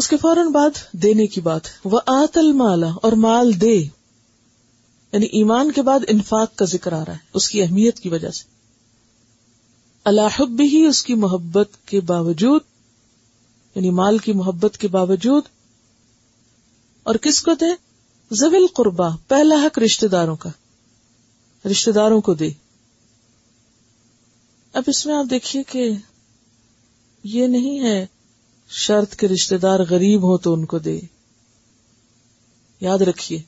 اس کے فوراً بعد دینے کی بات۔ وہ آتل مالا اور مال دے۔ یعنی ایمان کے بعد انفاق کا ذکر آ رہا ہے، اس کی اہمیت کی وجہ سے۔ اللہ بھی ہی اس کی محبت کے باوجود یعنی مال کی محبت کے باوجود۔ اور کس کو دے؟ زویل قربا پہلا حق رشتے داروں کا۔ رشتے داروں کو دے۔ اب اس میں آپ دیکھیے کہ یہ نہیں ہے شرط کے رشتے دار غریب ہو تو ان کو دے۔ یاد رکھیے۔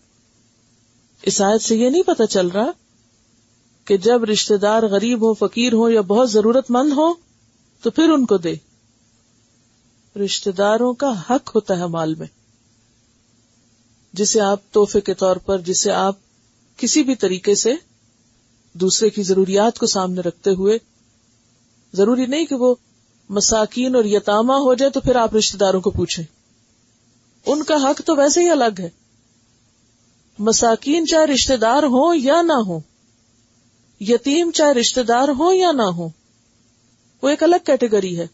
اس آیت سے یہ نہیں پتا چل رہا کہ جب رشتے دار غریب ہو فقیر ہو یا بہت ضرورت مند ہو تو پھر ان کو دے۔ رشتے داروں کا حق ہوتا ہے مال میں۔ جسے آپ توحفے کے طور پر، جسے آپ کسی بھی طریقے سے دوسرے کی ضروریات کو سامنے رکھتے ہوئے، ضروری نہیں کہ وہ مساکین اور یتاما ہو جائے تو پھر آپ رشتے داروں کو پوچھیں۔ ان کا حق تو ویسے ہی الگ ہے۔ مساکین چاہے رشتے دار ہوں یا نہ ہو یتیم چاہے رشتے دار ہوں یا نہ ہو وہ ایک الگ کیٹیگری ہے۔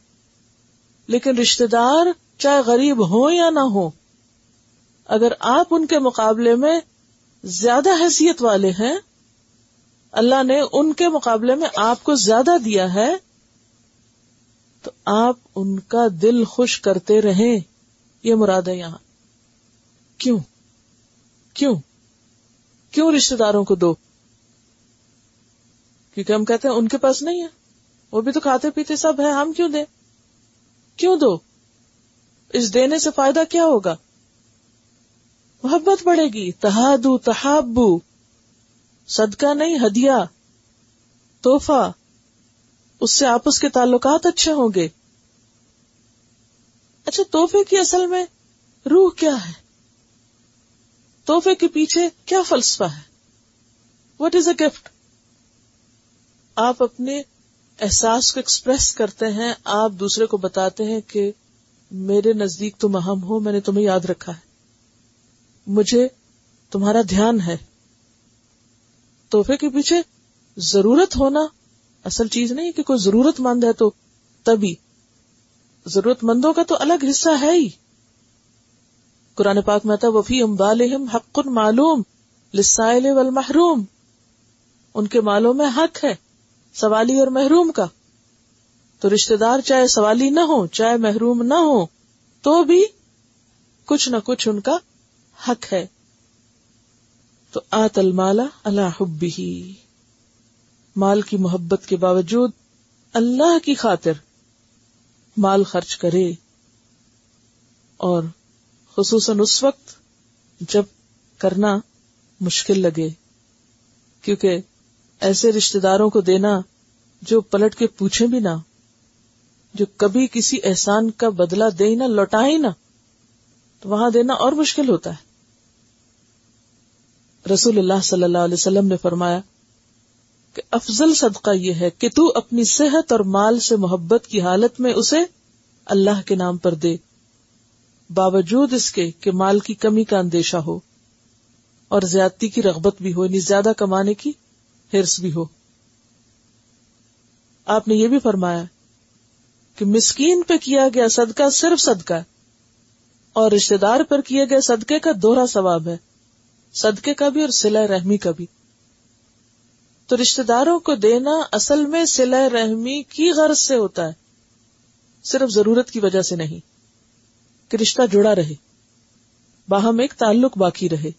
لیکن رشتے دار چاہے غریب ہو یا نہ ہو اگر آپ ان کے مقابلے میں زیادہ حیثیت والے ہیں، اللہ نے ان کے مقابلے میں آپ کو زیادہ دیا ہے تو آپ ان کا دل خوش کرتے رہیں، یہ مراد ہے یہاں۔ کیوں؟ کیوں؟ کیوں رشتے داروں کو دو؟ کیونکہ ہم کہتے ہیں ان کے پاس نہیں ہے۔ وہ بھی تو کھاتے پیتے سب ہے ہم کیوں دیں؟ کیوں دو؟ اس دینے سے فائدہ کیا ہوگا؟ محبت بڑھے گی۔ تہادو، تحابو۔ صدقہ نہیں، ہدیہ توحفہ اس سے آپس کے تعلقات اچھے ہوں گے۔ اچھا توحفے کی اصل میں روح کیا ہے؟ توحفے کے پیچھے کیا فلسفہ ہے؟ وٹ از اے گفٹ آپ اپنے احساس کو ایکسپریس کرتے ہیں، آپ دوسرے کو بتاتے ہیں کہ میرے نزدیک تم اہم ہو، میں نے تمہیں یاد رکھا ہے۔ مجھے تمہارا دھیان ہے۔ تحفے کے پیچھے ضرورت ہونا اصل چیز نہیں کہ کوئی ضرورت مند ہے تو تبھی۔ ضرورت مندوں کا تو الگ حصہ ہے ہی۔ قرآن پاک میں تھا وفی امبالحم حق معلوم لسائل والمحروم۔ ان کے مالوں میں حق ہے، سوالی اور محروم کا۔ تو رشتے دار چاہے سوالی نہ ہو، چاہے محروم نہ ہو، تو بھی کچھ نہ کچھ ان کا حق ہے۔ تو آت المالا اللہ حبی مال کی محبت کے باوجود اللہ کی خاطر مال خرچ کرے اور خصوصاً اس وقت جب کرنا مشکل لگے، کیونکہ ایسے رشتے داروں کو دینا جو پلٹ کے پوچھے بھی نہ، جو کبھی کسی احسان کا بدلہ دے نہ، لوٹا ہی نہ، تو وہاں دینا اور مشکل ہوتا ہے۔ رسول اللہ صلی اللہ علیہ وسلم نے فرمایا کہ افضل صدقہ یہ ہے کہ تو اپنی صحت اور مال سے محبت کی حالت میں اسے اللہ کے نام پر دے، باوجود اس کے کہ مال کی کمی کا اندیشہ ہو اور زیادتی کی رغبت بھی ہو یعنی زیادہ کمانے کی ہرس بھی ہو۔ آپ نے یہ بھی فرمایا کہ مسکین پہ کیا گیا صدقہ صرف صدقہ اور رشتے دار پر کیے گئے صدقے کا دوہرا ثواب ہے، صدقے کا بھی اور سلا رحمی کا بھی۔ تو رشتے داروں کو دینا اصل میں سلا رحمی کی غرض سے ہوتا ہے۔ صرف ضرورت کی وجہ سے نہیں، کہ رشتہ جڑا رہے، باہم ایک تعلق باقی رہے۔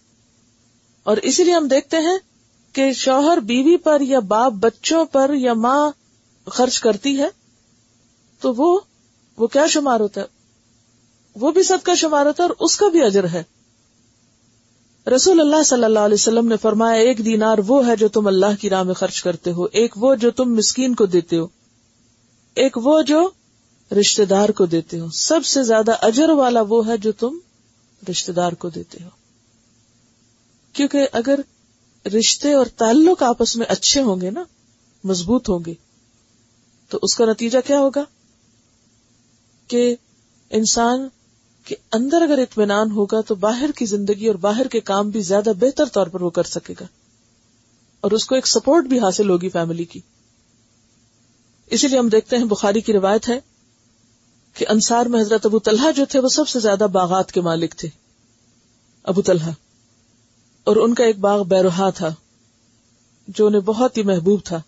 اور اسی لیے ہم دیکھتے ہیں کہ شوہر بیوی پر یا باپ بچوں پر یا ماں خرچ کرتی ہے، تو وہ وہ کیا شمار ہوتا ہے؟ وہ بھی سب کا شمار ہوتا ہے اور اس کا بھی اجر ہے۔ رسول اللہ صلی اللہ علیہ وسلم نے فرمایا، ایک دینار وہ ہے جو تم اللہ کی راہ میں خرچ کرتے ہو، ایک وہ جو تم مسکین کو دیتے ہو، ایک وہ جو رشتے دار کو دیتے ہو۔ سب سے زیادہ اجر والا وہ ہے جو تم رشتے دار کو دیتے ہو۔ کیونکہ اگر رشتے اور تعلق آپس میں اچھے ہوں گے نا، مضبوط ہوں گے، تو اس کا نتیجہ کیا ہوگا؟ کہ انسان کہ اندر اگر اطمینان ہوگا تو باہر کی زندگی اور باہر کے کام بھی زیادہ بہتر طور پر وہ کر سکے گا اور اس کو ایک سپورٹ بھی حاصل ہوگی فیملی کی۔ اسی لیے ہم دیکھتے ہیں بخاری کی روایت ہے کہ انصار میں حضرت ابو طلحہ جو تھے وہ سب سے زیادہ باغات کے مالک تھے۔ ابو طلحہ۔ اور ان کا ایک باغ بیروہا تھا جو انہیں بہت ہی محبوب تھا۔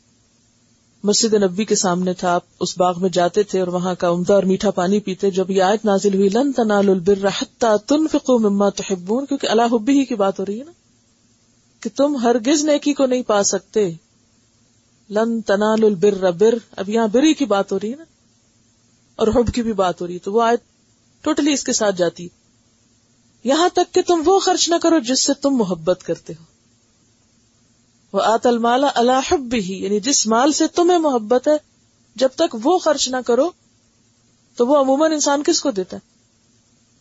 مسجد نبی کے سامنے تھا، آپ اس باغ میں جاتے تھے اور وہاں کا عمدہ اور میٹھا پانی پیتے۔ جب یہ آیت نازل ہوئی، لن تنال البر حتى تنفقوا مما تحبون، کیونکہ اللہ حبی ہی کی بات ہو رہی ہے نا، کہ تم ہرگز نیکی کو نہیں پا سکتے۔ لن تنال البر بر، اب یہاں بری کی بات ہو رہی ہے نا، اور حب کی بھی بات ہو رہی ہے۔ تو وہ آیت ٹوٹلی اس کے ساتھ جاتی۔ یہاں تک کہ تم وہ خرچ نہ کرو جس سے تم محبت کرتے ہو۔ وہ آت المالا اللہ بھی یعنی جس مال سے تمہیں محبت ہے، جب تک وہ خرچ نہ کرو، تو وہ عموماً انسان کس کو دیتا ہے؟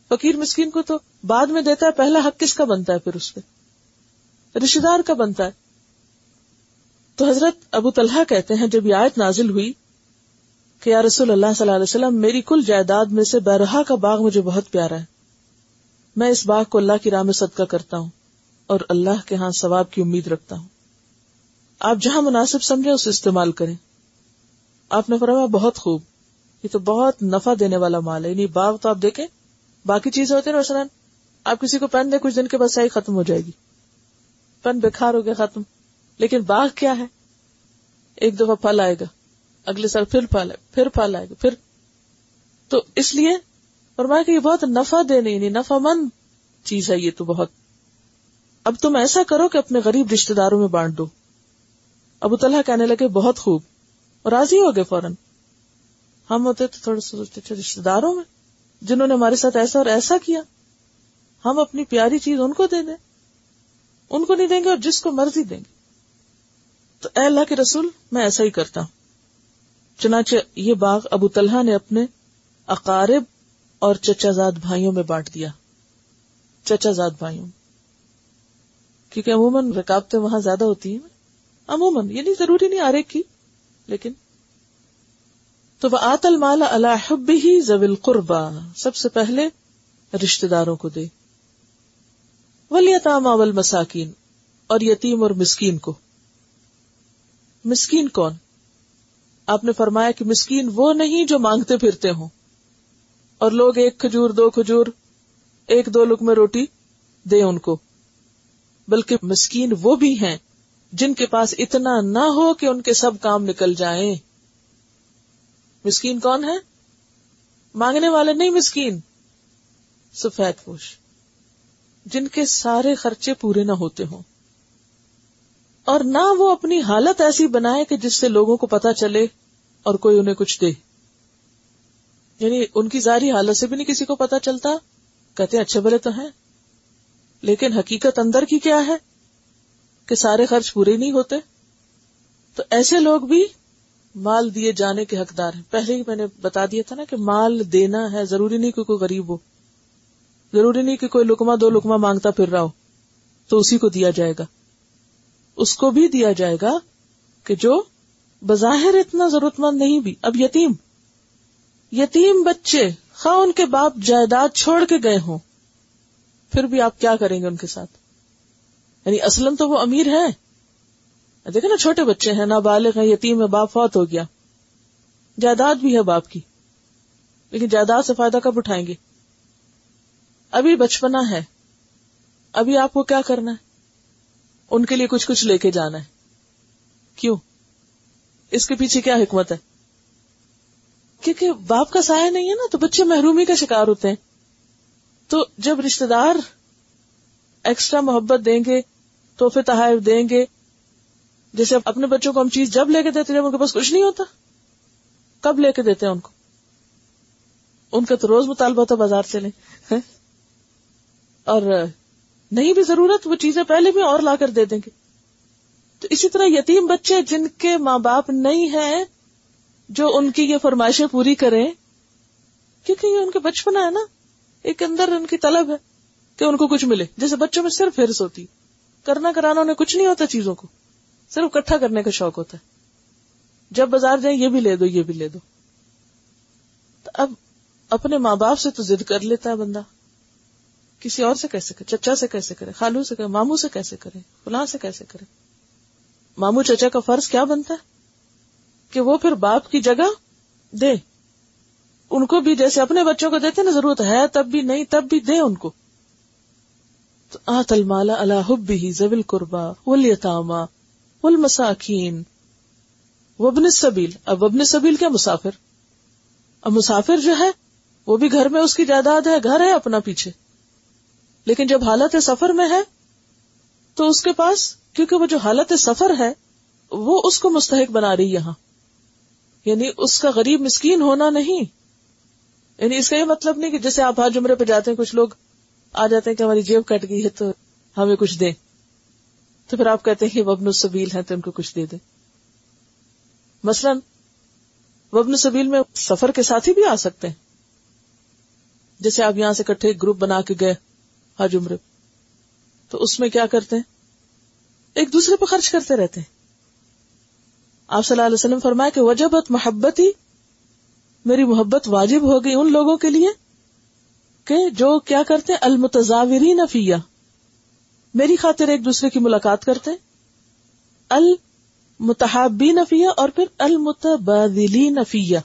فقیر مسکین کو تو بعد میں دیتا ہے، پہلا حق کس کا بنتا ہے پھر اس پہ؟ رشتے دار کا بنتا ہے۔ تو حضرت ابو طلحہ کہتے ہیں، جب یہ آیت نازل ہوئی کہ یا رسول اللہ صلی اللہ علیہ وسلم، میری کل جائیداد میں سے بیرہا کا باغ مجھے بہت پیارا ہے۔ میں اس باغ کو اللہ کی راہ میں صدقہ کرتا ہوں اور اللہ کے ہاں ثواب کی امید رکھتا ہوں۔ آپ جہاں مناسب سمجھے اسے استعمال کریں۔ آپ نے فرمایا، بہت خوب۔ یہ تو بہت نفع دینے والا مال ہے۔ یعنی باغ تو آپ دیکھیں، باقی چیزیں ہوتی ہیں مثلاً آپ کسی کو پین دیں، کچھ دن کے بعد صحیح ختم ہو جائے گی۔ پین بےکار ہو گیا، ختم۔ لیکن باغ کیا ہے؟ ایک دفعہ پھل آئے گا، اگلے سال پھر پھل پھر پھل آئے گا، پھر۔ تو اس لیے فرمایا کہ یہ بہت نفع دینے یعنی نفع مند چیز ہے یہ تو بہت۔ اب تم ایسا کرو کہ اپنے غریب رشتے داروں میں بانٹ دو۔ ابو طلحہ کہنے لگے، بہت خوب۔ اور راضی ہو گئے فوراً۔ ہم ہوتے تو تھوڑے سوچتے اچھا، تھے رشتے داروں میں جنہوں نے ہمارے ساتھ ایسا اور ایسا کیا، ہم اپنی پیاری چیز ان کو دے دیں۔ ان کو نہیں دیں گے اور جس کو مرضی دیں گے۔ تو اے اللہ کے رسول، میں ایسا ہی کرتا ہوں۔ چنانچہ یہ باغ ابو طلحہ نے اپنے اقارب اور چچا زاد بھائیوں میں بانٹ دیا۔ چچا زاد بھائیوں۔ کیونکہ عموماً رکاوٹیں وہاں زیادہ ہوتی ہیں۔ عموماً، یہ نہیں، ضروری نہیں آ کی، لیکن تو وہ آت المال الحب ہی زویل قربا سب سے پہلے رشتے داروں کو دے۔ ولیطام اول مساکین اور یتیم اور مسکین کو۔ مسکین کون؟ آپ نے فرمایا کہ مسکین وہ نہیں جو مانگتے پھرتے ہوں۔ اور لوگ ایک کھجور، دو کھجور، ایک دو لک میں روٹی دے ان کو۔ بلکہ مسکین وہ بھی ہیں جن کے پاس اتنا نہ ہو کہ ان کے سب کام نکل جائیں۔ مسکین کون ہے مانگنے والے نہیں مسکین۔ سفید پوش۔ جن کے سارے خرچے پورے نہ ہوتے ہوں۔ اور نہ وہ اپنی حالت ایسی بنائے کہ جس سے لوگوں کو پتا چلے اور کوئی انہیں کچھ دے۔ یعنی ان کی ظاہری حالت سے بھی نہیں کسی کو پتا چلتا۔ کہتے اچھے بلے تو ہیں، لیکن حقیقت اندر کی کیا ہے؟ کہ سارے خرچ پورے نہیں ہوتے۔ تو ایسے لوگ بھی مال دیے جانے کے حقدار ہیں۔ پہلے ہی میں نے بتا دیا تھا نا کہ مال دینا ہے، ضروری نہیں کہ کوئی غریب ہو۔ ضروری نہیں کہ کوئی لکما دو لکما مانگتا پھر رہا ہو۔ تو اسی کو دیا جائے گا۔ اس کو بھی دیا جائے گا کہ جو بظاہر اتنا ضرورت مند نہیں بھی۔ اب یتیم۔ یتیم بچے خواہ ان کے باپ جائیداد چھوڑ کے گئے ہوں۔ پھر بھی آپ کیا کریں گے ان کے ساتھ؟ یعنی اصل تو وہ امیر ہے۔ دیکھے نا چھوٹے بچے ہیں، نابالغ ہیں، یتیم ہے باپ فوت ہو گیا۔ جائیداد بھی ہے باپ کی۔ لیکن جائیداد سے فائدہ کب اٹھائیں گے؟ ابھی بچپنا ہے۔ ابھی آپ کو کیا کرنا ہے؟ ان کے لیے کچھ کچھ لے کے جانا ہے۔ کیوں؟ اس کے پیچھے کیا حکمت ہے؟ کیونکہ باپ کا سایہ نہیں ہے نا، تو بچے محرومی کا شکار ہوتے ہیں۔ تو جب رشتے دار ایکسٹرا محبت دیں گے توحفے تحائف دیں گے۔ جیسے اپنے بچوں کو ہم چیز جب لے کے دیتے جب ان کے پاس کچھ نہیں ہوتا۔ کب لے کے دیتے ہیں ان کو؟ ان کا تو روز مطالبہ ہوتا بازار سے لیں۔ ہاں؟ اور نہیں بھی ضرورت، وہ چیزیں پہلے بھی اور لا کر دے دیں گے۔ تو اسی طرح یتیم بچے جن کے ماں باپ نہیں ہیں، جو ان کی یہ فرمائشیں پوری کریں، کیونکہ یہ ان کے بچپنا ہے نا، ایک اندر ان کی طلب ہے۔ کہ ان کو کچھ ملے۔ جیسے بچوں میں صرف ہرس ہوتی۔ کرنا کرانا انہیں کچھ نہیں ہوتا چیزوں کو۔ صرف اکٹھا کرنے کا شوق ہوتا ہے۔ جب بازار جائیں، یہ بھی لے دو، یہ بھی لے دو۔ تو اب اپنے ماں باپ سے تو ضد کر لیتا ہے بندہ۔ کسی اور سے کیسے کرے؟ چچا سے کیسے کرے؟ خالو سے کرے؟ ماموں سے کیسے کرے؟ فلاں سے کیسے کرے؟ ماموں، چچا کا فرض کیا بنتا ہے؟ کہ وہ پھر باپ کی جگہ دے۔ ان کو بھی جیسے اپنے بچوں کو دیتے نا، ضرورت ہے تب بھی نہیں، تب بھی دے ان کو۔ آت المالا اللہ بھی زبل قربا ولیتاما والمساکین. وابن سبیل اب وبن سبیل کیا مسافر؟ اب مسافر جو ہے، وہ بھی گھر میں اس کی جائیداد ہے، گھر ہے اپنا پیچھے. لیکن جب حالت سفر میں ہے، تو اس کے پاس، کیونکہ وہ جو حالت سفر ہے، وہ اس کو مستحق بنا رہی یہاں. یعنی اس کا غریب مسکین ہونا نہیں. یعنی اس کا یہ مطلب نہیں کہ جیسے آپ ہر جمرے پہ جاتے ہیں، کچھ لوگ آ جاتے ہیں کہ ہماری جیب کٹ گئی ہے تو ہمیں کچھ دیں۔ تو پھر آپ کہتے ہیں کہ وبن السبیل ہے تو ان کو کچھ دے دیں۔ مثلاً وبن سبیل میں سفر کے ساتھ ہی بھی آ سکتے ہیں۔ جیسے آپ یہاں سے کٹھے گروپ بنا کے گئے حج عمر تو اس میں کیا کرتے ہیں؟ ایک دوسرے پہ خرچ کرتے رہتے ہیں۔ آپ صلی اللہ علیہ وسلم فرمایا کہ وجبت محبت ہی میری محبت واجب ہو گئی ان لوگوں کے لیے۔ کہ جو کیا کرتے المتضاوری نفیہ میری خاطر ایک دوسرے کی ملاقات کرتے المتحابی نفیہ اور پھر المتبادلی نفیہ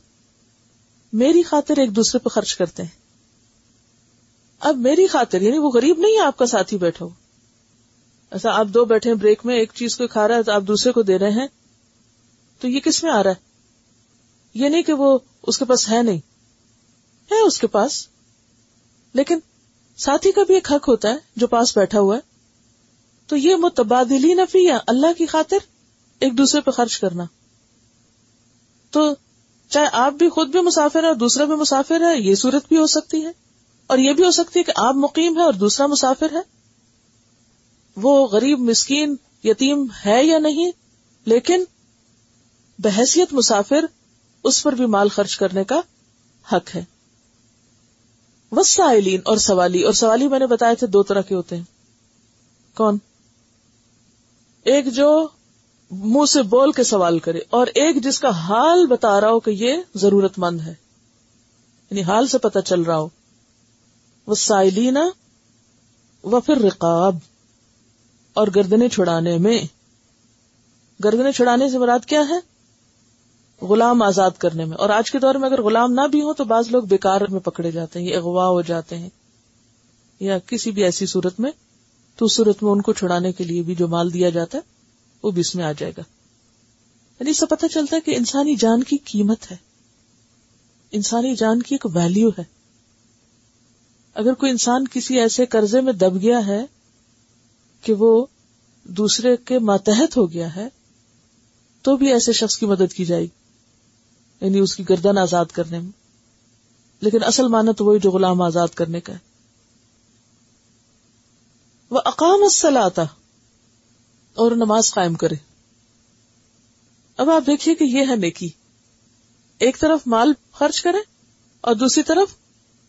میری خاطر ایک دوسرے پہ خرچ کرتے ہیں۔ اب میری خاطر یعنی وہ غریب نہیں ہے، آپ کا ساتھی بیٹھا ہو ایسا اچھا، آپ دو بیٹھے ہیں بریک میں، ایک چیز کو کھا رہا ہے تو آپ دوسرے کو دے رہے ہیں۔ تو یہ کس میں آ رہا ہے؟ یہ نہیں کہ وہ اس کے پاس ہے نہیں۔ ہے اس کے پاس۔ لیکن ساتھی کا بھی ایک حق ہوتا ہے جو پاس بیٹھا ہوا ہے۔ تو یہ متبادلی نفی ہے اللہ کی خاطر ایک دوسرے پہ خرچ کرنا۔ تو چاہے آپ بھی خود بھی مسافر ہے اور دوسرا بھی مسافر ہے، یہ صورت بھی ہو سکتی ہے۔ اور یہ بھی ہو سکتی ہے کہ آپ مقیم ہے اور دوسرا مسافر ہے۔ وہ غریب، مسکین، یتیم ہے یا نہیں، لیکن بحثیت مسافر اس پر بھی مال خرچ کرنے کا حق ہے۔ وسائلین اور سوالی اور سوالی میں نے بتایا تھے دو طرح کے ہوتے ہیں۔ کون؟ ایک جو منہ سے بول کے سوال کرے، اور ایک جس کا حال بتا رہا ہو کہ یہ ضرورت مند ہے۔ یعنی حال سے پتہ چل رہا ہو۔ وہ سائلین و پھر رقاب اور گردنے چھڑانے میں۔ گردنے چھڑانے سے مراد کیا ہے؟ غلام آزاد کرنے میں۔ اور آج کے دور میں اگر غلام نہ بھی ہو تو بعض لوگ بیکار میں پکڑے جاتے ہیں یا اغوا ہو جاتے ہیں۔ یا کسی بھی ایسی صورت میں تو اس صورت میں ان کو چھڑانے کے لیے بھی جو مال دیا جاتا ہے، وہ بھی اس میں آ جائے گا۔ یعنی اس سے پتہ چلتا ہے کہ انسانی جان کی قیمت ہے۔ انسانی جان کی ایک ویلو ہے۔ اگر کوئی انسان کسی ایسے قرضے میں دب گیا ہے کہ وہ دوسرے کے ماتحت ہو گیا ہے، تو بھی ایسے شخص کی مدد کی جائے گی۔ یعنی اس کی گردن آزاد کرنے میں۔ لیکن اصل مانا تو وہی جو غلام آزاد کرنے کا ہے۔ وہ اقام اصل آتا اور نماز قائم کرے۔ اب آپ دیکھیے کہ یہ ہے نیکی۔ ایک طرف مال خرچ کرے اور دوسری طرف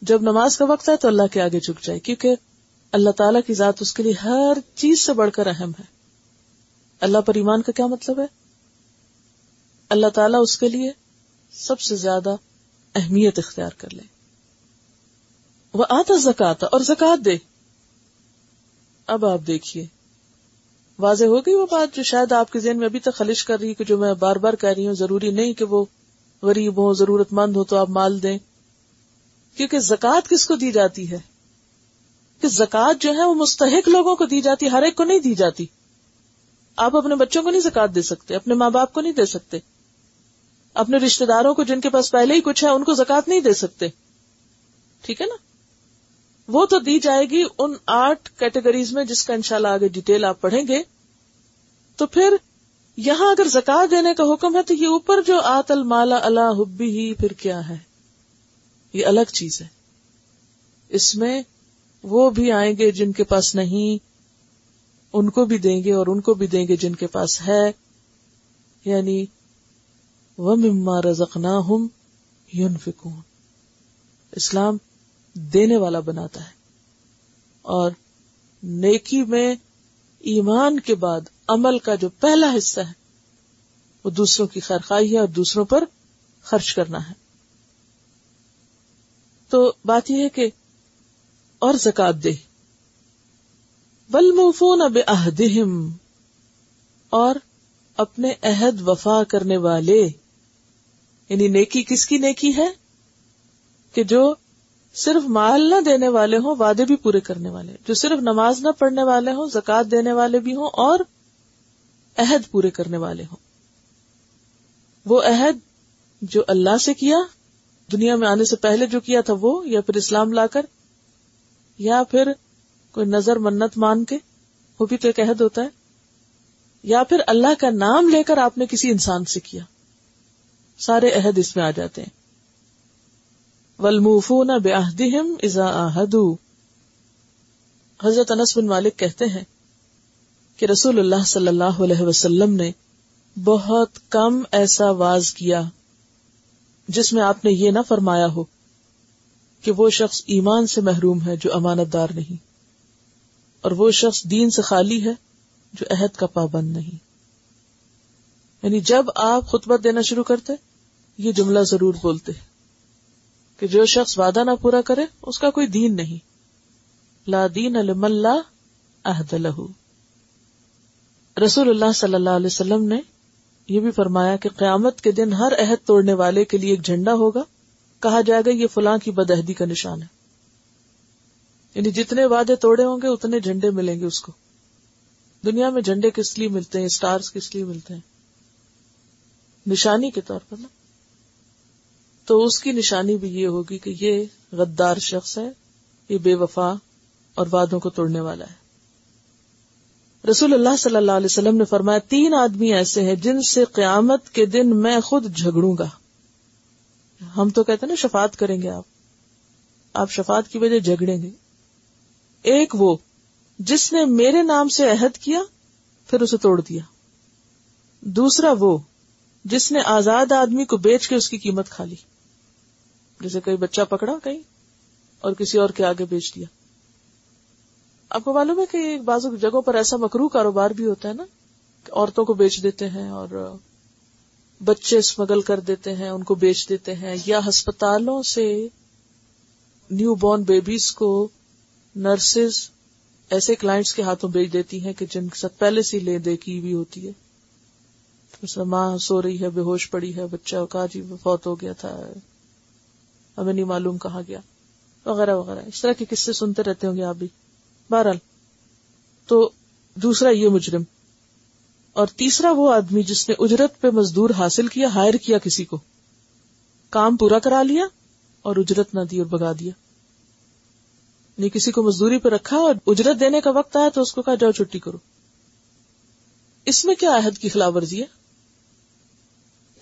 جب نماز کا وقت ہے تو اللہ کے آگے جھک جائے، کیونکہ اللہ تعالیٰ کی ذات اس کے لیے ہر چیز سے بڑھ کر اہم ہے۔ اللہ پر ایمان کا کیا مطلب ہے؟ اللہ تعالیٰ اس کے لیے سب سے زیادہ اہمیت اختیار کر لے وہ آتا زکات اور زکات دے۔ اب آپ دیکھیے۔ واضح ہو گئی وہ بات جو شاید آپ کے ذہن میں ابھی تک خلش کر رہی کہ جو میں بار بار کہہ رہی ہوں، ضروری نہیں کہ وہ غریب ہو ضرورت مند ہو تو آپ مال دیں۔ کیونکہ زکات کس کو دی جاتی ہے؟ کہ زکات جو ہے وہ مستحق لوگوں کو دی جاتی، ہر ایک کو نہیں دی جاتی۔ آپ اپنے بچوں کو نہیں زکات دے سکتے، اپنے ماں باپ کو نہیں دے سکتے۔ اپنے رشتے داروں کو جن کے پاس پہلے ہی کچھ ہے، ان کو زکات نہیں دے سکتے۔ ٹھیک ہے نا؟ وہ تو دی جائے گی ان آٹھ کیٹیگریز میں جس کا انشاءاللہ آگے ڈیٹیل آپ پڑھیں گے۔ تو پھر یہاں اگر زکات دینے کا حکم ہے تو یہ اوپر جو آت المالا اللہ حبی ہی پھر کیا ہے؟ یہ الگ چیز ہے۔ اس میں وہ بھی آئیں گے جن کے پاس نہیں، ان کو بھی دیں گے اور ان کو بھی دیں گے جن کے پاس ہے۔ یعنی وہ مما رزقنا ہم اسلام دینے والا بناتا ہے۔ اور نیکی میں ایمان کے بعد عمل کا جو پہلا حصہ ہے، وہ دوسروں کی خیرخائی ہے اور دوسروں پر خرچ کرنا ہے۔ تو بات یہ ہے کہ اور زکات دے۔ بل مفون اب اہدہم اور اپنے عہد وفا کرنے والے یعنی نیکی کس کی نیکی ہے کہ جو صرف مال نہ دینے والے ہوں، وعدے بھی پورے کرنے والے جو صرف نماز نہ پڑھنے والے ہوں زکات دینے والے بھی ہوں اور عہد پورے کرنے والے ہوں۔ وہ عہد جو اللہ سے کیا، دنیا میں آنے سے پہلے جو کیا تھا وہ، یا پھر اسلام لا کر، یا پھر کوئی نظر منت مان کے، وہ بھی تو ایک عہد ہوتا ہے۔ یا پھر اللہ کا نام لے کر آپ نے کسی انسان سے کیا۔ سارے عہد اس میں آ جاتے ہیں۔ ولموفون بےآدم ازا آہدو حضرت انس بن مالک کہتے ہیں کہ رسول اللہ صلی اللہ علیہ وسلم نے بہت کم ایسا واز کیا جس میں آپ نے یہ نہ فرمایا ہو کہ وہ شخص ایمان سے محروم ہے جو امانت دار نہیں اور وہ شخص دین سے خالی ہے جو عہد کا پابند نہیں۔ یعنی جب آپ خطبت دینا شروع کرتے یہ جملہ ضرور بولتے کہ جو شخص وعدہ نہ پورا کرے، اس کا کوئی دین نہیں۔ لا دین اللہ عہد لہو۔ رسول اللہ صلی اللہ علیہ وسلم نے یہ بھی فرمایا کہ قیامت کے دن ہر عہد توڑنے والے کے لیے ایک جھنڈا ہوگا۔ کہا جائے گا یہ فلاں کی بدہدی کا نشان ہے۔ یعنی جتنے وعدے توڑے ہوں گے، اتنے جھنڈے ملیں گے اس کو۔ دنیا میں جھنڈے کس لیے ملتے ہیں؟ اسٹارس کس لیے ملتے ہیں؟ نشانی کے طور پر نا۔ تو اس کی نشانی بھی یہ ہوگی کہ یہ غدار شخص ہے، یہ بے وفا اور وعدوں کو توڑنے والا ہے۔ رسول اللہ صلی اللہ علیہ وسلم نے فرمایا، تین آدمی ایسے ہیں جن سے قیامت کے دن میں خود جھگڑوں گا۔ ہم تو کہتے ہیں نا شفات کریں گے آپ۔ آپ شفات کی وجہ جھگڑیں گے۔ ایک وہ، جس نے میرے نام سے عہد کیا، پھر اسے توڑ دیا۔ دوسرا وہ، جس نے آزاد آدمی کو بیچ کے اس کی قیمت کھا لی۔ جیسے کوئی بچہ پکڑا کہیں اور کسی اور کے آگے بیچ دیا۔ آپ کو معلوم ہے کہ بعض جگہوں پر ایسا مکرو کاروبار بھی ہوتا ہے نا کہ عورتوں کو بیچ دیتے ہیں اور بچے اسمگل کر دیتے ہیں، ان کو بیچ دیتے ہیں یا ہسپتالوں سے نیو بورن بیبیز کو نرسز ایسے کلائنٹس کے ہاتھوں بیچ دیتی ہیں کہ جن کے ساتھ پہلے سے لے دے کی بھی ہوتی ہے۔ ماں سو رہی ہے، بے ہوش پڑی ہے، بچہ کا جی فوت ہو گیا تھا۔ ہمیں نہیں معلوم کہاں گیا، وغیرہ وغیرہ۔ اس طرح کے قصے سنتے رہتے ہوں گے آپ بھی۔ بہرحال، تو دوسرا یہ مجرم۔ اور تیسرا وہ آدمی جس نے اجرت پہ مزدور حاصل کیا، ہائر کیا کسی کو۔ کام پورا کرا لیا اور اجرت نہ دی اور بگا دیا۔ نہیں کسی کو مزدوری پہ رکھا اور اجرت دینے کا وقت آیا تو اس کو کہا، جاؤ چھٹی کرو۔ اس میں کیا عہد کی خلاف ورزی ہے؟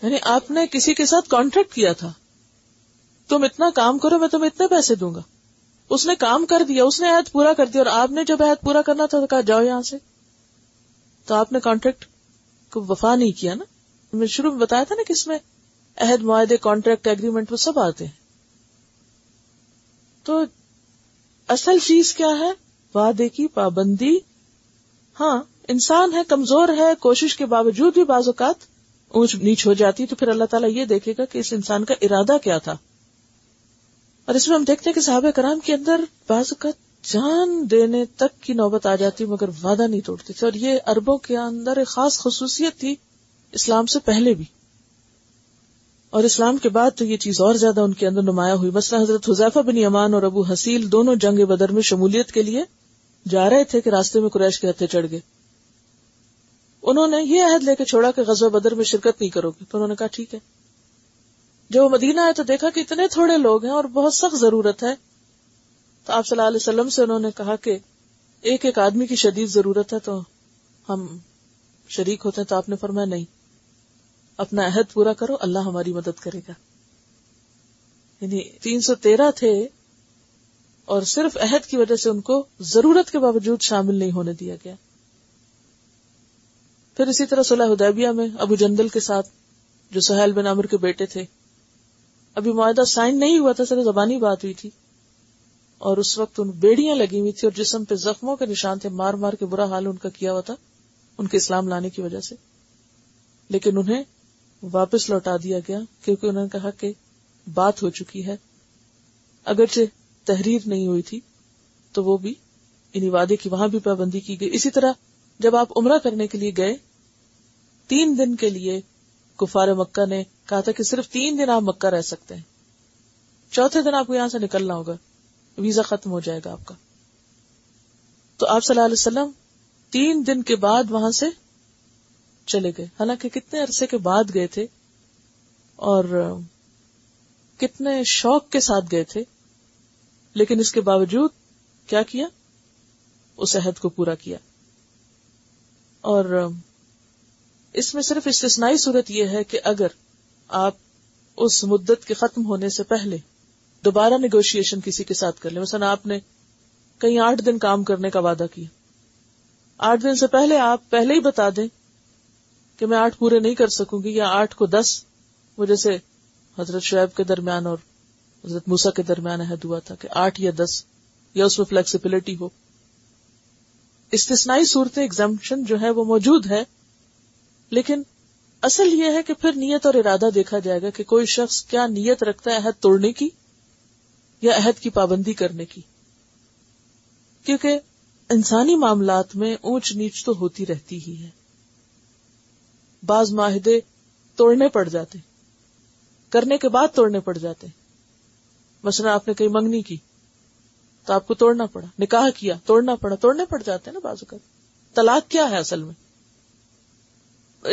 یعنی آپ نے کسی کے ساتھ کانٹریکٹ کیا تھا؟ تم اتنا کام کرو، میں تمہیں اتنے پیسے دوں گا۔ اس نے کام کر دیا، اس نے عہد پورا کر دیا اور آپ نے جب عہد پورا کرنا تھا تو کہا جاؤ یہاں سے۔ تو آپ نے کانٹریکٹ کو وفا نہیں کیا نا؟ میں شروع میں بتایا تھا نا کہ اس میں عہد، معاہدے کانٹریکٹ اگریمنٹ وہ سب آتے ہیں۔ تو اصل چیز کیا ہے؟ وعدے کی پابندی۔ ہاں انسان ہے، کمزور ہے، کوشش کے باوجود بھی بعض اوقات اونچ نیچ ہو جاتی تو پھر اللہ تعالیٰ یہ دیکھے گا کہ اس انسان کا ارادہ کیا تھا۔ اور اس میں ہم دیکھتے ہیں کہ صحابہ کرام کے اندر بعض اوقات جان دینے تک کی نوبت آ جاتی، مگر وعدہ نہیں توڑتے تھے۔ اور یہ اربوں کے اندر ایک خاص خصوصیت تھی، اسلام سے پہلے بھی۔ اور اسلام کے بعد تو یہ چیز اور زیادہ ان کے اندر نمایاں ہوئی۔ مثلا حضرت حضیفہ بن یمان اور ابو حسیل دونوں جنگ بدر میں شمولیت کے لیے جا رہے تھے کہ راستے میں قریش کے ہتھے چڑھ گئے۔ انہوں نے یہ عہد لے کے چھوڑا کہ غزوہ بدر میں شرکت نہیں کرو گے۔ تو انہوں نے کہا، ٹھیک ہے۔ جب وہ مدینہ آئے تو دیکھا کہ اتنے تھوڑے لوگ ہیں اور بہت سخت ضرورت ہے۔ تو آپ صلی اللہ علیہ وسلم سے انہوں نے کہا کہ ایک ایک آدمی کی شدید ضرورت ہے تو ہم شریک ہوتے ہیں تو آپ نے فرمایا نہیں۔ اپنا عہد پورا کرو، اللہ ہماری مدد کرے گا۔ یعنی تین سو تیرہ تھے اور صرف عہد کی وجہ سے ان کو ضرورت کے باوجود شامل نہیں ہونے دیا گیا۔ پھر اسی طرح صلاح ادیبیہ میں ابو جندل کے ساتھ جو سہیل بن امر کے بیٹے تھے ابھی معاہدہ سائن نہیں ہوا تھا، صرف زبانی بات ہوئی تھی۔ اور اس وقت ان بیڑیاں لگی ہوئی تھی اور جسم پہ زخموں کے نشان تھے، مار مار کے برا حال ان کا کیا ہوا تھا، ان کے اسلام لانے کی وجہ سے۔ لیکن انہیں واپس لوٹا دیا گیا، کیونکہ انہوں نے کہا کہ بات ہو چکی ہے۔ اگرچہ تحریر نہیں ہوئی تھی، تو وہ بھی انہیں وعدے کی وہاں بھی پابندی کی گئی۔ اسی طرح جب آپ عمرہ کرنے کے لیے گئے، تین دن کے لیے کفار مکہ نے کہا تھا کہ صرف تین دن آپ مکہ رہ سکتے ہیں۔ چوتھے دن آپ کو یہاں سے نکلنا ہوگا۔ ویزا ختم ہو جائے گا آپ کا۔ تو آپ صلی اللہ علیہ وسلم تین دن کے بعد وہاں سے چلے گئے۔ حالانکہ کتنے عرصے کے بعد گئے تھے اور کتنے شوق کے ساتھ گئے تھے، لیکن اس کے باوجود کیا کیا؟ اس عہد کو پورا کیا۔ اور اس میں صرف استثنائی صورت یہ ہے کہ اگر آپ اس مدت کے ختم ہونے سے پہلے دوبارہ نیگوشیشن کسی کے ساتھ کر لیں، مثلا آپ نے کہیں آٹھ دن کام کرنے کا وعدہ کیا۔ آٹھ دن سے پہلے آپ پہلے ہی بتا دیں کہ میں آٹھ پورے نہیں کر سکوں گی یا آٹھ کو دس وہ جیسے حضرت شعیب کے درمیان اور حضرت موسا کے درمیان عہد ہوا تھا کہ آٹھ یا دس یا اس میں فلیکسیبلٹی ہو۔ استثنائی صورت ایگزامشن جو ہے وہ موجود ہے لیکن اصل یہ ہے کہ پھر نیت اور ارادہ دیکھا جائے گا کہ کوئی شخص کیا نیت رکھتا ہے عہد توڑنے کی یا عہد کی پابندی کرنے کی۔ کیونکہ انسانی معاملات میں اونچ نیچ تو ہوتی رہتی ہی ہے۔ بعض معاہدے توڑنے پڑ جاتے، کرنے کے بعد توڑنے پڑ جاتے۔ مثلا آپ نے کئی منگنی کی تو آپ کو توڑنا پڑا، نکاح کیا، توڑنا پڑا، توڑنے پڑ جاتے ہیں نا بازو کا طلاق کیا ہے اصل میں؟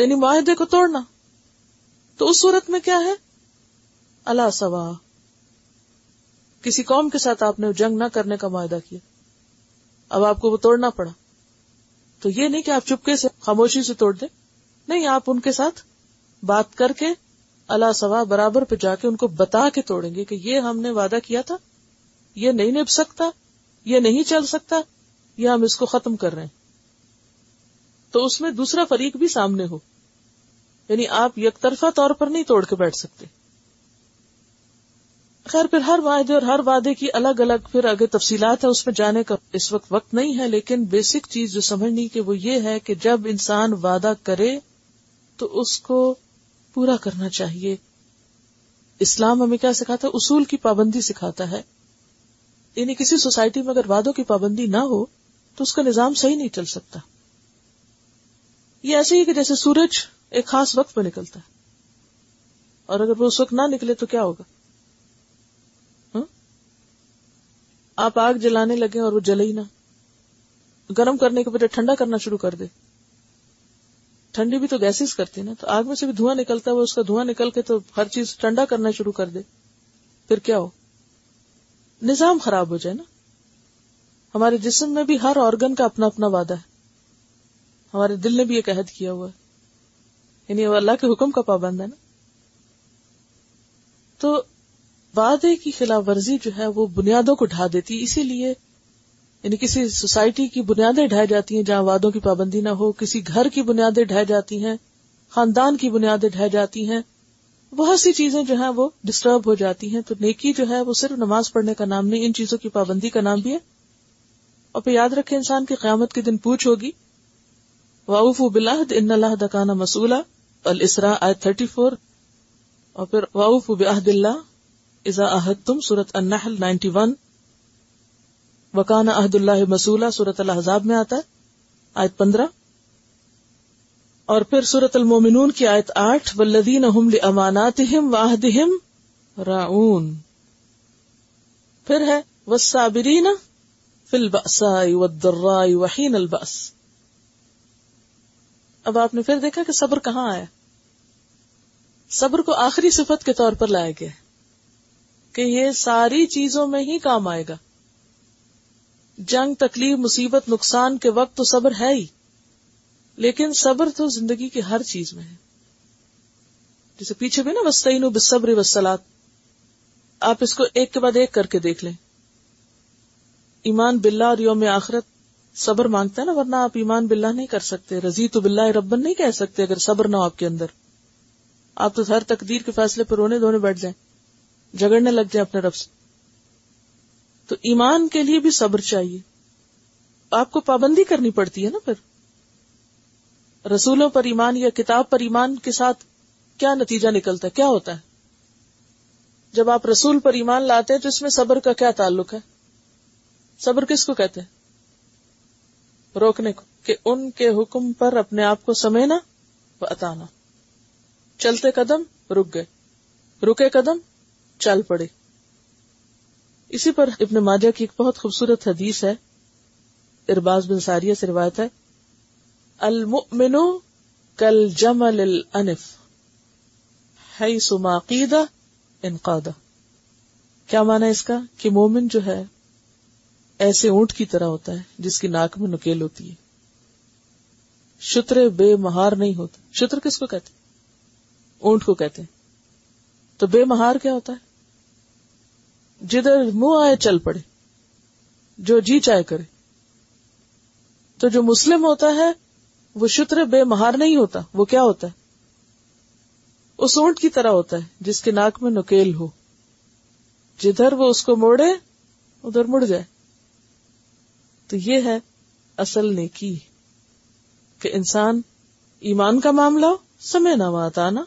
یعنی معاہدے کو توڑنا۔ تو اس صورت میں کیا ہے؟ اللہ سوا۔ کسی قوم کے ساتھ آپ نے جنگ نہ کرنے کا معاہدہ کیا۔ اب آپ کو وہ توڑنا پڑا۔ تو یہ نہیں کہ آپ چپکے سے، خاموشی سے توڑ دیں۔ نہیں، آپ ان کے ساتھ بات کر کے اللہ سوا برابر پہ جا کے ان کو بتا کے توڑیں گے کہ یہ ہم نے وعدہ کیا تھا۔ یہ نہیں نب سکتا، یہ نہیں چل سکتا، یہ ہم اس کو ختم کر رہے ہیں۔ تو اس میں دوسرا فریق بھی سامنے ہو۔ یعنی آپ یک طرفہ طور پر نہیں توڑ کے بیٹھ سکتے۔ خیر، پھر ہر وعدے اور ہر وعدے کی الگ الگ پھر اگر تفصیلات ہے اس میں جانے کا اس وقت وقت نہیں ہے، لیکن بیسک چیز جو سمجھنی کہ وہ یہ ہے کہ جب انسان وعدہ کرے تو اس کو پورا کرنا چاہیے۔ اسلام ہمیں کیا سکھاتا ہے؟ اصول کی پابندی سکھاتا ہے۔ یعنی کسی سوسائٹی میں اگر وعدوں کی پابندی نہ ہو تو اس کا نظام صحیح نہیں چل سکتا۔ یہ ایسے ہی کہ جیسے سورج ایک خاص وقت پہ نکلتا ہے۔ اور اگر وہ اس وقت نہ نکلے تو کیا ہوگا؟ ہاں؟ آپ آگ جلانے لگے اور وہ جلے ہی نہ۔ گرم کرنے کے بجائے ٹھنڈا کرنا شروع کر دے۔ ٹھنڈی بھی تو گیسز کرتی نا، تو آگ میں سے بھی دھواں نکلتا ہے، وہ اس کا دھواں نکل کے تو ہر چیز ٹھنڈا کرنا شروع کر دے۔ پھر کیا ہو؟ نظام خراب ہو جائے نا۔ ہمارے جسم میں بھی ہر آرگن کا اپنا اپنا وعدہ ہے۔ ہمارے دل نے بھی ایک عہد کیا ہوا ہے۔ یعنی وہ اللہ کے حکم کا پابند ہے نا۔ تو وعدے کی خلاف ورزی جو ہے وہ بنیادوں کو ڈھا دیتی اسی لیے یعنی کسی سوسائٹی کی بنیادیں ڈھائی جاتی ہیں جہاں وعدوں کی پابندی نہ ہو، کسی گھر کی بنیادیں ڈھائی جاتی ہیں، خاندان کی بنیادیں ڈھائی جاتی ہیں۔ بہت سی چیزیں جو ہیں وہ ڈسٹرب ہو جاتی ہیں۔ تو نیکی جو ہے وہ صرف نماز پڑھنے کا نام نہیں، ان چیزوں کی پابندی کا نام بھی ہے۔ اور پھر یاد رکھے انسان کی قیامت کے دن پوچھ ہوگی واؤف بلاحد ان اللہ دکانہ مسولہ السرا آئے تھرٹی فور اور پھر واؤف بحد اللہ ازا احد تم سورت النحل نائنٹی ون وکان عہد اللہ مسولہ سورت الحضاب میں آتا ہے، آیت پندرہ۔ اور پھر سورت المومنون کی آیت آٹھ ولدین امانات واہدہم راؤن پھر ہے وسابرین فل بسائی ودرائی وحین الباس اب آپ نے پھر دیکھا کہ صبر کہاں آیا؟ صبر کو آخری صفت کے طور پر لایا گیا کہ یہ ساری چیزوں میں ہی کام آئے گا۔ جنگ، تکلیف، مصیبت، نقصان کے وقت تو صبر ہے ہی، لیکن صبر تو زندگی کی ہر چیز میں ہے۔ جیسے پیچھے بھی نا وسطین بصبر وسلات آپ اس کو ایک کے بعد ایک کر کے دیکھ لیں۔ ایمان باللہ اور یوم آخرت صبر مانگتا ہے نا، ورنہ آپ ایمان باللہ نہیں کر سکتے۔ رضی تو بلّہ ربن نہیں کہہ سکتے اگر صبر نہ ہو آپ کے اندر۔ آپ تو ہر تقدیر کے فیصلے پر رونے دھونے بیٹھ جائیں۔ جگڑنے لگ جائیں اپنے رب سے۔ تو ایمان کے لیے بھی صبر چاہیے۔ آپ کو پابندی کرنی پڑتی ہے نا پھر۔ رسولوں پر ایمان یا کتاب پر ایمان کے ساتھ کیا نتیجہ نکلتا ہے؟ کیا ہوتا ہے؟ جب آپ رسول پر ایمان لاتے ہیں تو اس میں صبر کا کیا تعلق ہے؟ صبر کس کو کہتے ہیں؟ روکنے کو، کہ ان کے حکم پر اپنے آپ کو سمینا و اتانا۔ چلتے قدم، رک گئے۔ رکے قدم، چل پڑے۔ اسی پر ابن ماجہ کی ایک بہت خوبصورت حدیث ہے۔ ارباز بن ساریہ سے روایت ہے۔ المؤمن کل جمل الانف، حیث ما قیدہ انقادہ۔ کیا مانا اس کا؟ کہ مومن جو ہے ایسے اونٹ کی طرح ہوتا ہے جس کی ناک میں نکیل ہوتی ہے۔ شتر بے مہار نہیں ہوتا شتر کس کو کہتے اونٹ کو کہتے تو بے مہار کیا ہوتا ہے؟ جدھر منہ آئے چل پڑے، جو جی چائے کرے۔ تو جو مسلم ہوتا ہے، وہ شتر بے مہار نہیں ہوتا۔ وہ کیا ہوتا ہے؟ اس اونٹ کی طرح ہوتا ہے، جس کے ناک میں نکیل ہو۔ جدھر وہ اس کو موڑے، ادھر مڑ جائے۔ تو یہ ہے اصل نیکی کہ انسان ایمان کا معاملہ ہو، سمے نہ بات آنا۔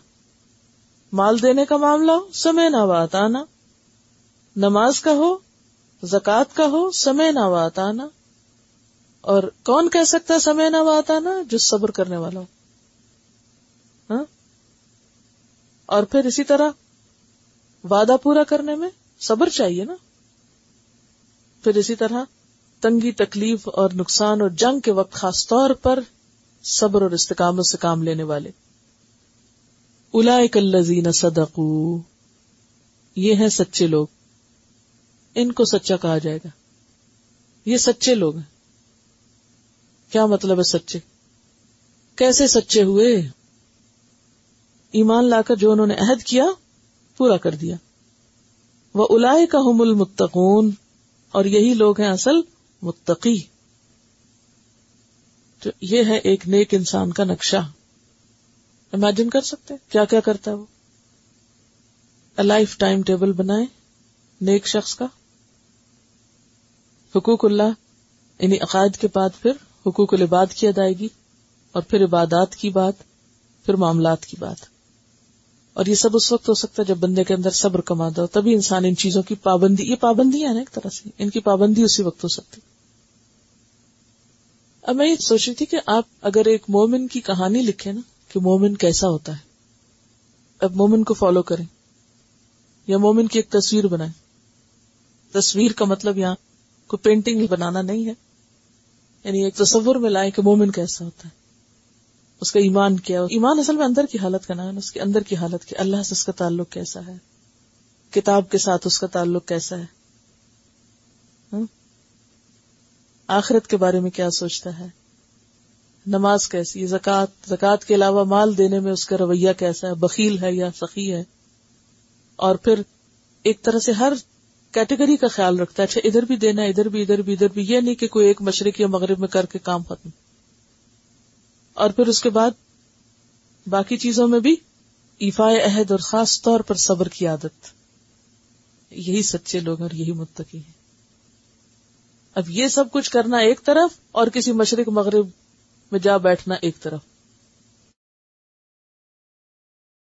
مال دینے کا معاملہ ہو، سمے نہ بات آنا۔ نماز کا ہو زکات کا ہو، سمے نہ بات آنا۔ اور کون کہہ سکتا ہے سمے نہ بات آنا؟ جو صبر کرنے والا ہو۔ ہاں؟ اور پھر اسی طرح وعدہ پورا کرنے میں صبر چاہیے نا۔ پھر اسی طرح تنگی، تکلیف اور نقصان اور جنگ کے وقت خاص طور پر صبر اور استقامت سے کام لینے والے۔ الازین صدقو۔ یہ ہیں سچے لوگ۔ ان کو سچا کہا جائے گا۔ یہ سچے لوگ ہیں۔ کیا مطلب ہے سچے؟ کیسے سچے ہوئے؟ ایمان لا کر جو انہوں نے عہد کیا، پورا کر دیا۔ وہ الا کا حم المتقون۔ اور یہی لوگ ہیں اصل متقی۔ تو یہ ہے ایک نیک انسان کا نقشہ۔ امیجن کر سکتے کیا کیا کرتا ہے وہ؟ لائف ٹائم ٹیبل بنائے نیک شخص کا۔ حقوق اللہ انہیں عقائد کے بعد پھر حقوق العباد کی ادائیگی اور پھر عبادات کی بات، پھر معاملات کی بات۔ اور یہ سب اس وقت ہو سکتا ہے جب بندے کے اندر صبر کماتا ہو تبھی انسان ان چیزوں کی پابندی، یہ پابندی ہے نا ایک طرح سے، ان کی پابندی اسی وقت ہو سکتی۔ اب میں یہ سوچ رہی تھی کہ آپ اگر ایک مومن کی کہانی لکھے نا کہ مومن کیسا ہوتا ہے، اب مومن کو فالو کریں یا مومن کی ایک تصویر بنائیں۔ تصویر کا مطلب یہاں کوئی پینٹنگ بنانا نہیں ہے۔ یعنی ایک تصور میں لائے کہ مومن کیسا ہوتا ہے۔ اس کا ایمان کیا، ایمان اصل میں اندر کی حالت کا نام ہے، اس کے اندر کی حالت کی اللہ سے اس کا تعلق کیسا ہے۔ کتاب کے ساتھ اس کا تعلق کیسا ہے۔ آخرت کے بارے میں کیا سوچتا ہے؟ نماز کیسی زکات زکات کے علاوہ مال دینے میں اس کا رویہ کیسا ہے؟ بکیل ہے یا سخی ہے؟ اور پھر ایک طرح سے ہر کیٹیگری کا خیال رکھتا ہے اچھا ادھر بھی دینا ادھر بھی ادھر بھی ادھر بھی، یہ نہیں کہ کوئی ایک مشرق یا مغرب میں کر کے کام ختم۔ اور پھر اس کے بعد باقی چیزوں میں بھی ایفا عہد اور خاص طور پر صبر کی عادت۔ یہی سچے لوگ اور یہی متقی ہیں۔ اب یہ سب کچھ کرنا ایک طرف اور کسی مشرق مغرب میں جا بیٹھنا ایک طرف۔